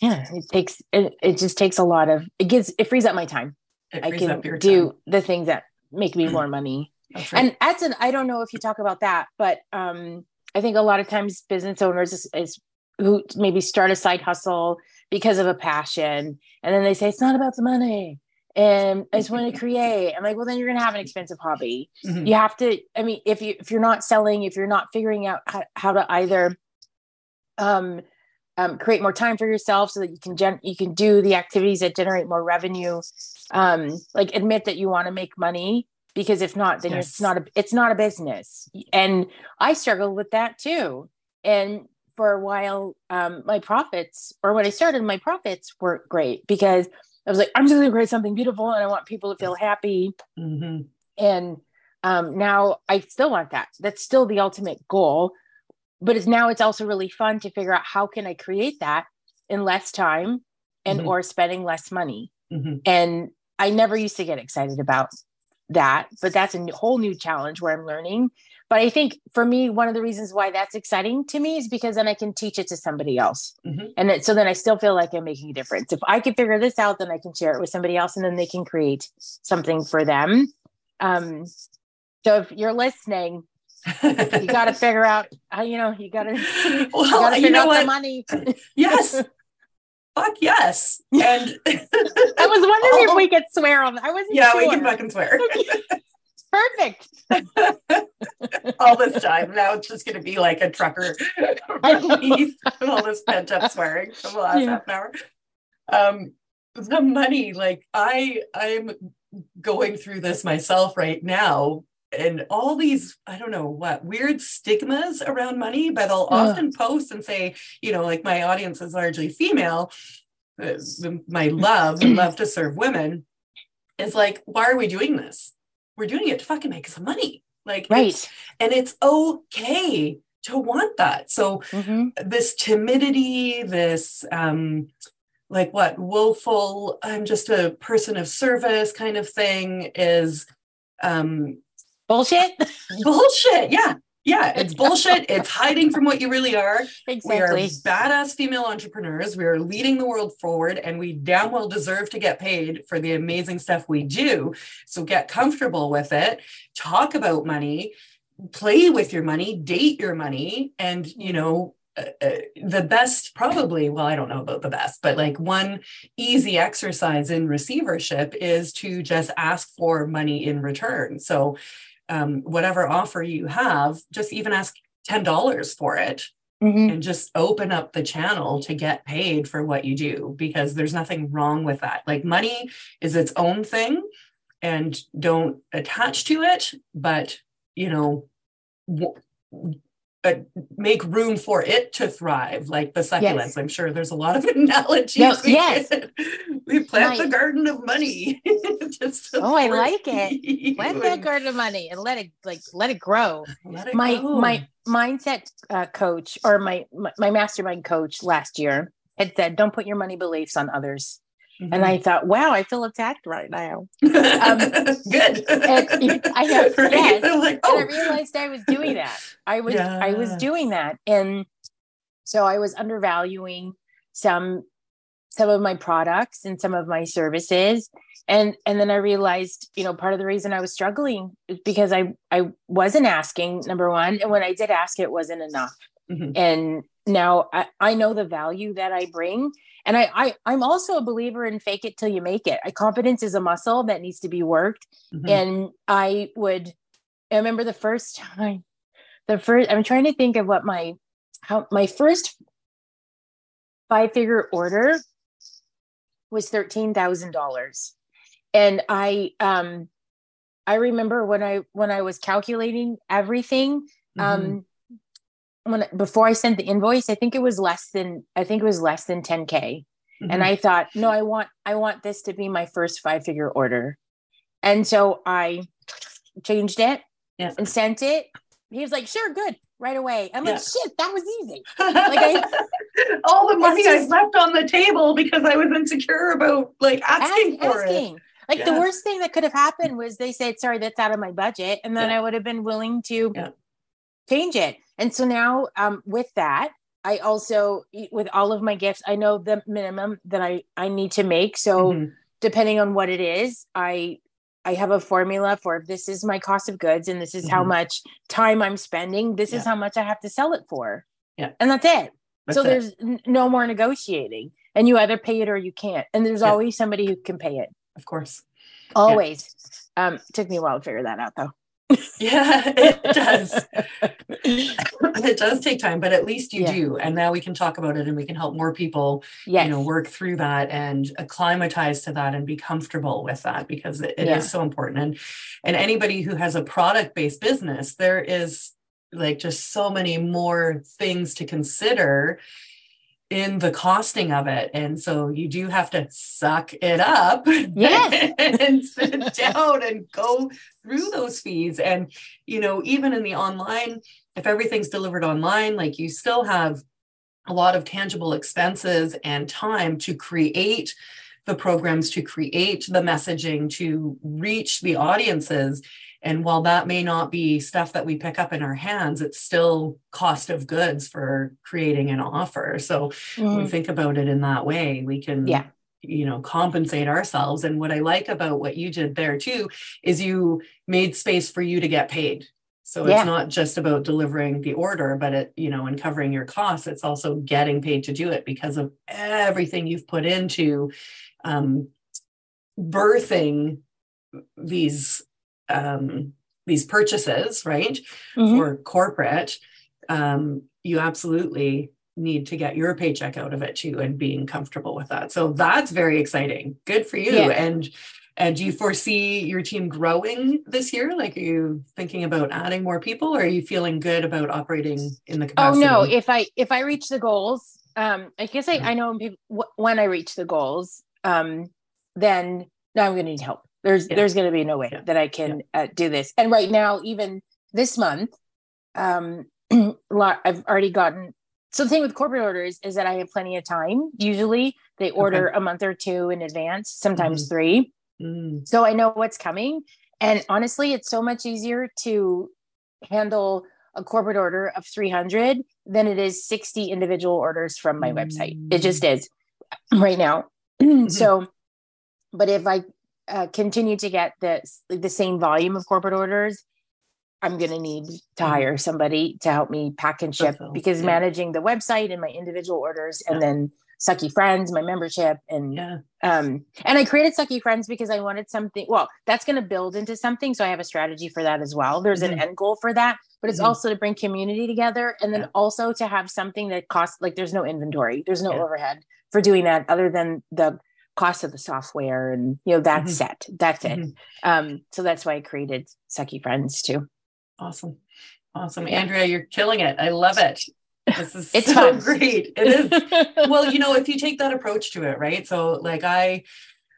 yeah, it takes it, it just takes a lot of it gives it frees up my time. I can do the things that make me more <clears throat> money. Right. And that's an I don't know if you talk about that, but um I think a lot of times business owners is, is who maybe start a side hustle because of a passion and then they say it's not about the money and I just want to <laughs> create. I'm like, well, then you're gonna have an expensive hobby. Mm-hmm. You have to. I mean, if you if you're not selling, if you're not figuring out how, how to either um, um, create more time for yourself so that you can gen- you can do the activities that generate more revenue. Um, like admit that you want to make money because if not, then yes. it's not a it's not a business. And I struggled with that too. And for a while, um, my profits or when I started, my profits weren't great because I was like, I'm just going to create something beautiful and I want people to feel happy. Mm-hmm. And um, now I still want that. That's still the ultimate goal. But it's now it's also really fun to figure out how can I create that in less time and mm-hmm. or spending less money. Mm-hmm. And I never used to get excited about that, but that's a whole new challenge where I'm learning but I think for me, one of the reasons why that's exciting to me is because then I can teach it to somebody else. Mm-hmm. And it, so then I still feel like I'm making a difference. If I can figure this out, then I can share it with somebody else and then they can create something for them. Um, so if you're listening, you got to <laughs> figure out how, you know, you got to, <laughs> well, you, gotta you know what? money. yes. <laughs> Fuck yes. And <laughs> I was wondering if we could swear on I wasn't Yeah, sure. we can fucking swear. <laughs> Perfect. <laughs> all this time. Now it's just going to be like a trucker release all this pent up swearing from the last yeah. half an hour. Um, the money, like I, I'm going through this myself right now, and all these, I don't know what weird stigmas around money, but I'll often post and say, you know, like my audience is largely female. Uh, my love <clears throat> love to serve women is like, why are we doing this? we're doing it to fucking make some money. Like, right. It's, and it's okay to want that. So mm-hmm. this timidity, this, um, like what woeful, I'm just a person of service kind of thing is, um, bullshit. <laughs> bullshit. Yeah. Yeah, <laughs> it's bullshit. it's hiding from what you really are. Exactly. We are badass female entrepreneurs. We are leading the world forward, and we damn well deserve to get paid for the amazing stuff we do. So get comfortable with it. Talk about money. Play with your money. Date your money, and you know uh, uh, the best probably well i don't know about the best but like one easy exercise in receivership is to just ask for money in return so um, whatever offer you have just even ask $10 for it mm-hmm. and just open up the channel to get paid for what you do because there's nothing wrong with that like money is its own thing and don't attach to it but you know w- uh, make room for it to thrive, like the succulents. Yes. I'm sure there's a lot of <laughs> analogies. No, we yes, we plant my, the garden of money. <laughs> oh, I like it. <laughs> Plant that garden of money and let it like let it grow. Let it my go. my mindset uh, coach or my, my my mastermind coach last year had said, "Don't put your money beliefs on others." Mm-hmm. And I thought, wow, I feel attacked right now. <laughs> Um, Good. <laughs> I have right? yes. Like, oh. And I realized I was doing that. I was yeah. I was doing that. And so I was undervaluing some some of my products and some of my services. And and then I realized, you know, part of the reason I was struggling is because I I wasn't asking, number one. And when I did ask, it wasn't enough. Mm-hmm. And now I, I know the value that I bring and I, I i'm also a believer in fake it till you make it I, confidence is a muscle that needs to be worked mm-hmm. and i would i remember the first time the first i'm trying to think of what my how my first five figure order was $13000 and i um i remember when i when i was calculating everything mm-hmm. um when before I sent the invoice, I think it was less than I think it was less than 10k. Mm-hmm. And I thought, no, I want I want this to be my first five figure order. And so I changed it yeah. and sent it. He was like, sure, good, right away. I'm yeah. like, shit, that was easy. <laughs> Like I, all the money just, I left on the table because I was insecure about like asking ask, for asking. it. Like yeah. the worst thing that could have happened was they said, sorry, that's out of my budget. And then I would have been willing to change it. And so now um, with that, I also with all of my gifts, I know the minimum that I I need to make. So mm-hmm. depending on what it is, I I have a formula for this is my cost of goods and this is mm-hmm. how much time I'm spending. This yeah. is how much I have to sell it for. Yeah. And that's it. That's so it. there's n- no more negotiating. And you either pay it or you can't. And there's yeah. always somebody who can pay it. Of course. Always. Yeah. Um, took me a while to figure that out though <laughs> yeah, it does. <laughs> it does take time, but at least you yeah. do. And now we can talk about it and we can help more people, yes. you know, work through that and acclimatize to that and be comfortable with that because it, it yeah. is so important. And and anybody who has a product-based business, there is like just so many more things to consider in the costing of it. And so you do have to suck it up <laughs> yes. and sit down and go through those fees. And, you know, even in the online, if everything's delivered online, like you still have a lot of tangible expenses and time to create the programs, to create the messaging, to reach the audiences. And while that may not be stuff that we pick up in our hands, it's still cost of goods for creating an offer. So mm. we think about it in that way, we can yeah you know compensate ourselves and what i like about what you did there too is you made space for you to get paid so it's not just about delivering the order but it you know and covering your costs it's also getting paid to do it because of everything you've put into um, birthing these um, these purchases, right, mm-hmm. for corporate, um, you absolutely need to get your paycheck out of it too and being comfortable with that. So that's very exciting. Good for you. Yeah. And and do you foresee your team growing this year? Like, are you thinking about adding more people, or are you feeling good about operating in the capacity? Oh no! If I if I reach the goals, um, I guess I, I know when, I reach the goals, um, then now I'm going to need help. There's yeah. there's going to be no way yeah. that I can yeah. uh, do this. And right now, even this month, um, <clears throat> I've already gotten. So the thing with corporate orders is that I have plenty of time. Usually, they order okay. a month or two in advance, sometimes mm. three. Mm. So I know what's coming. And honestly, it's so much easier to handle a corporate order of 300 than it is 60 individual orders from my mm. website. It just mm. is right now. Mm-hmm. <clears throat> so, but if I uh, continue to get the the same volume of corporate orders, I'm going to need to hire somebody to help me pack and ship because yeah. managing the website and my individual orders and then Sucky Friends, my membership and Yeah. um and I created Sucky Friends because I wanted something well, that's going to build into something so I have a strategy for that as well. There's Mhm. an end goal for that, but it's Mhm. also to bring community together and then Yeah. also to have something that costs like there's no inventory, there's no Yeah. overhead for doing that other than the cost of the software and you know that's Mhm. set. That's it. Mhm. Um so that's why I created Sucky Friends too. Awesome. Awesome. Andrea, you're killing it. I love it. This is <laughs> It's so fun. great. It is. <laughs> well, you know, if you take that approach to it, right? So, like, I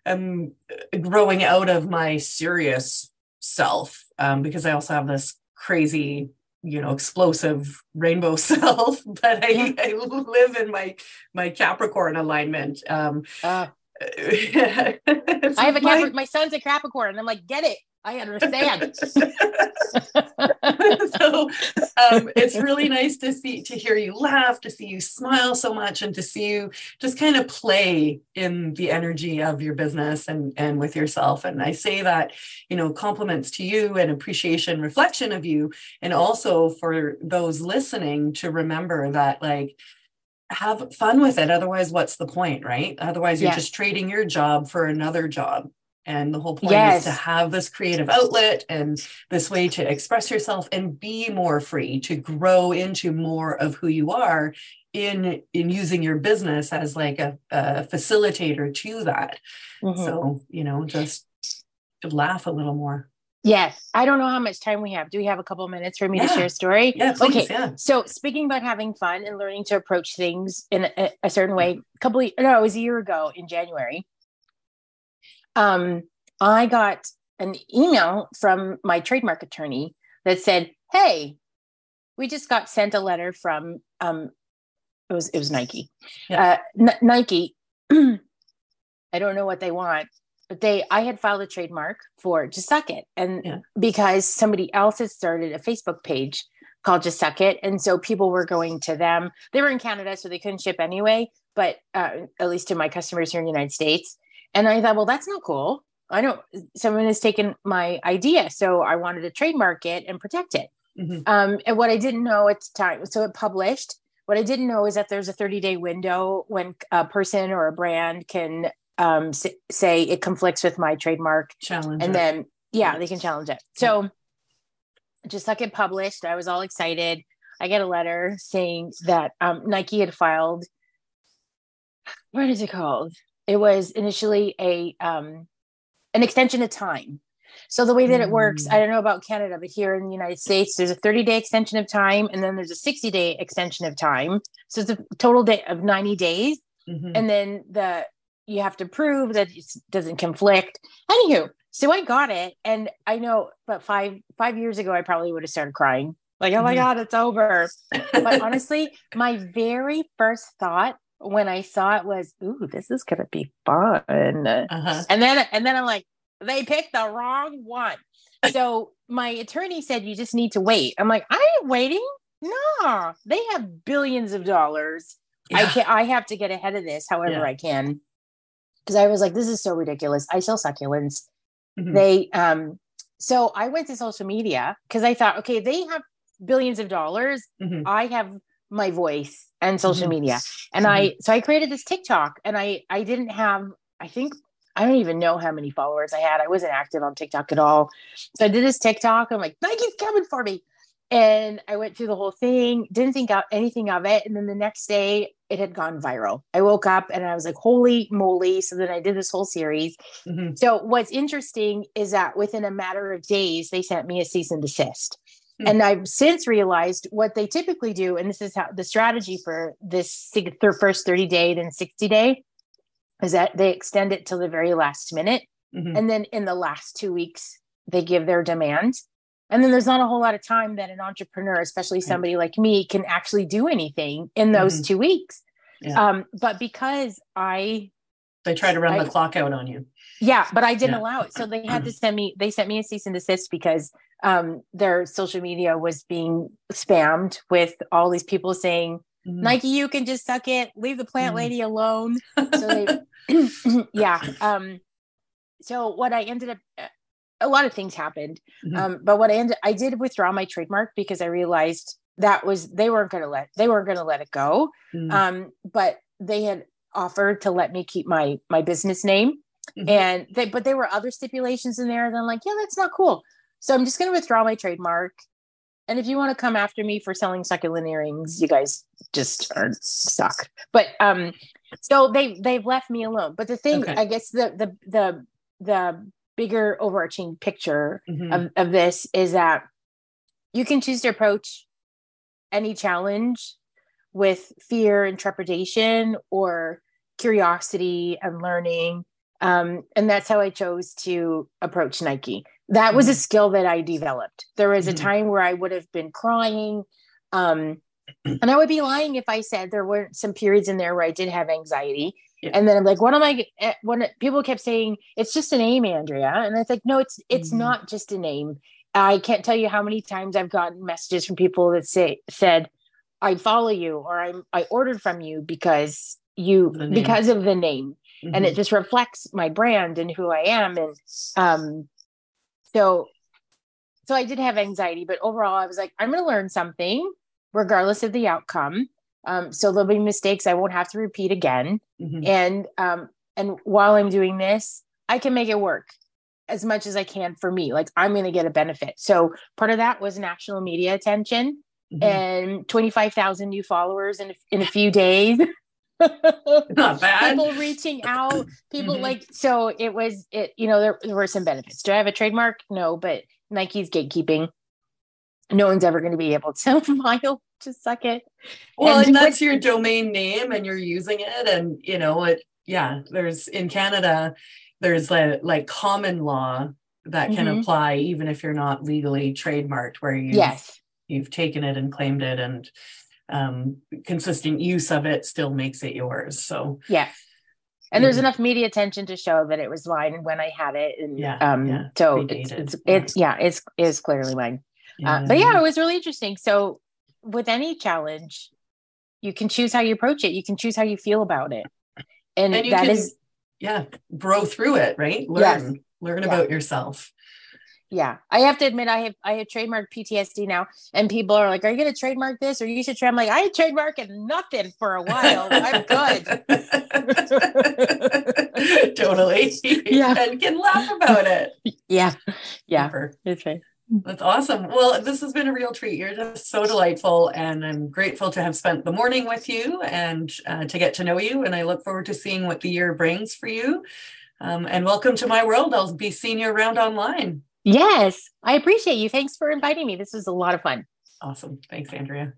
am growing out of my serious self um, because I also have this crazy, you know, explosive rainbow <laughs> self, but I, I live in my my Capricorn alignment. Um, Uh, <laughs> I have a my- Capricorn. My son's a Capricorn, and I'm like, get it. I understand. <laughs> so um, it's really nice to see to hear you laugh to see you smile so much and to see you just kind of play in the energy of your business and and with yourself and i say that you know compliments to you and appreciation reflection of you and also for those listening to remember that like have fun with it. Otherwise what's the point right? Otherwise you're just trading your job for another job. And the whole point Yes. is to have this creative outlet and this way to express yourself and be more free to grow into more of who you are in in using your business as like a, a facilitator to that. Mhm. so you know just to laugh a little more Yes. I don't know how much time we have. Do we have a couple minutes for me to share a story? yeah please Okay. yeah So speaking about having fun and learning to approach things in a, a certain way, a couple of, no, it was a year ago in January. Um, I got an email from my trademark attorney that said, Hey, we just got sent a letter from um it was it was Nike. Yeah. Uh N- Nike. <clears throat> I don't know what they want, but they I had filed a trademark for Just Succ It. And Yeah. because somebody else had started a Facebook page called Just Succ It. And so people were going to them. They were in Canada, so they couldn't ship anyway, but uh, at least to my customers here in the United States. And I thought, well, that's not cool. I don't, someone has taken my idea. So I wanted to trademark it and protect it. Mhm. Um, and what I didn't know at the time, so it published. What I didn't know is that there's a 30 day window when a person or a brand can um, say it conflicts with my trademark. Challenge and it. then yeah they can challenge it. So just like it published i was all excited. I get a letter saying that um, nike had filed what is it called? It was initially a um, an extension of time. So the way that it works Mm. i don't know about canada but here in the united states there's a 30 day extension of time and then there's a 60 day extension of time. So it's a total day of 90 days. Mhm. and then the you have to prove that it doesn't conflict. Anywho, so I got it, and I know, but five five years ago, I probably would have started crying, like, "Oh my Mhm. god, it's over." But <laughs> honestly, my very first thought when I saw it was, "Ooh, this is gonna be fun," uh-huh. and then and then I'm like, "They picked the wrong one." So my attorney said, "You just need to wait." I'm like, "I ain't waiting." No, they have billions of dollars. I Yeah. can I have to get ahead of this however Yeah. I can. Because I was like, this is so ridiculous. I sell succulents. Mhm. They um so I went to social media because I thought, okay, they have billions of dollars. Mhm. I have my voice and social Mhm. media. And I so I created this TikTok and I I didn't have, I think I don't even know how many followers I had. I wasn't active on TikTok at all. So I did this TikTok. I'm like, Nike's coming for me. And I went through the whole thing, didn't think out anything of it. And then the next day it had gone viral. I woke up and I was like, holy moly. So then I did this whole series. Mhm. So what's interesting is that within a matter of days, they sent me a cease and desist. Hmm. And I've since realized what they typically do, and this is how the strategy for this their first 30 day, then 60 day, is that they extend it till the very last minute. Mhm. And then in the last two weeks, they give their demand. And then there's not a whole lot of time that an entrepreneur, especially somebody like me, can actually do anything in those Mhm. two weeks. Yeah. Um, but because I they try to run I- the clock out on you yeah, but I didn't Yeah. allow it. So they had to <clears throat> send me, they sent me a cease and desist because um, their social media was being spammed with all these people saying, Mhm. Nike, you can just suck it, leave the plant Mhm. lady alone. So they, <laughs> <clears throat> yeah. Um, so what I ended up, uh, a lot of things happened. Mm-hmm. Um, but what I ended, I did withdraw my trademark because I realized that was they weren't going to let they weren't going to let it go. Mm-hmm. Um, but they had offered to let me keep my my business name, mm-hmm. and they but there were other stipulations in there. And I'm like, yeah, that's not cool. So I'm just going to withdraw my trademark. And if you want to come after me for selling succulent earrings, you guys just are stuck. But um, so they they've left me alone. But the thing, okay. I guess the the the the bigger overarching picture mm-hmm. of, of this is that you can choose to approach any challenge with fear and trepidation or curiosity and learning. Um, and that's how I chose to approach Nike. That mm-hmm. was a mm-hmm. skill that I developed. There was mm-hmm. a time where I would have been crying. Um, and I would be lying if I said there weren't some periods in there where I did have anxiety. Yeah. And then I'm like, what am I? Eh, when people kept saying it's just a name, Andrea, and I think no, it's it's mm-hmm. not just a name. I can't tell you how many times I've gotten messages from people that say said, "I follow you" or "I'm I ordered from you because you because of the name," mm-hmm. and it mm-hmm. just reflects my brand and who I am. And um, so so I did have anxiety, but overall, I was like, I'm going to learn something regardless of the outcome. Um, so there'll be mistakes I won't have to repeat again. Mm-hmm. And um, and while I'm doing this, I can make it work as much as I can for me. Like I'm going to get a benefit. So part of that was national media attention mm-hmm. and 25,000 new followers in, in a few days. Not <laughs> bad. people reaching out, people mm-hmm. like, so it was, it, you know, there, there were some benefits. Do I have a trademark? No, but Nike's gatekeeping. No one's ever going to be able to <laughs> file just succ it. Well, and, and that's your domain name and you're using it. And, you know, it, yeah, there's in Canada, there's a, like common law that can mm-hmm. apply even if you're not legally trademarked, where you yes. you've taken it and claimed it and um, consistent use of it still makes it yours. So, yeah. And there's enough media attention to show that it was mine when I had it. And yeah, um, yeah, so it's, it's, it's, yeah, it's, it's clearly mine. Yeah. Uh, but yeah, it was really interesting. So with any challenge, you can choose how you approach it. You can choose how you feel about it. And, and that can, is, yeah, grow through it, right? Learn, yes. learn yeah. about yourself. Yeah. I have to admit, I have, I have trademarked PTSD now and people are like, are you going to trademark this? Or you should try. I'm like, I trademarked nothing for a while. I'm good. <laughs> totally. <laughs> Yeah. And can laugh about it. <laughs> Yeah. Yeah. Super. It's right. That's awesome. Well, this has been a real treat. You're just so delightful, and I'm grateful to have spent the morning with you and uh, to get to know you. And I look forward to seeing what the year brings for you. Um, and welcome to my world. I'll be seeing you around online. Yes, I appreciate you. Thanks for inviting me. This was a lot of fun. Awesome. Thanks, Andrea.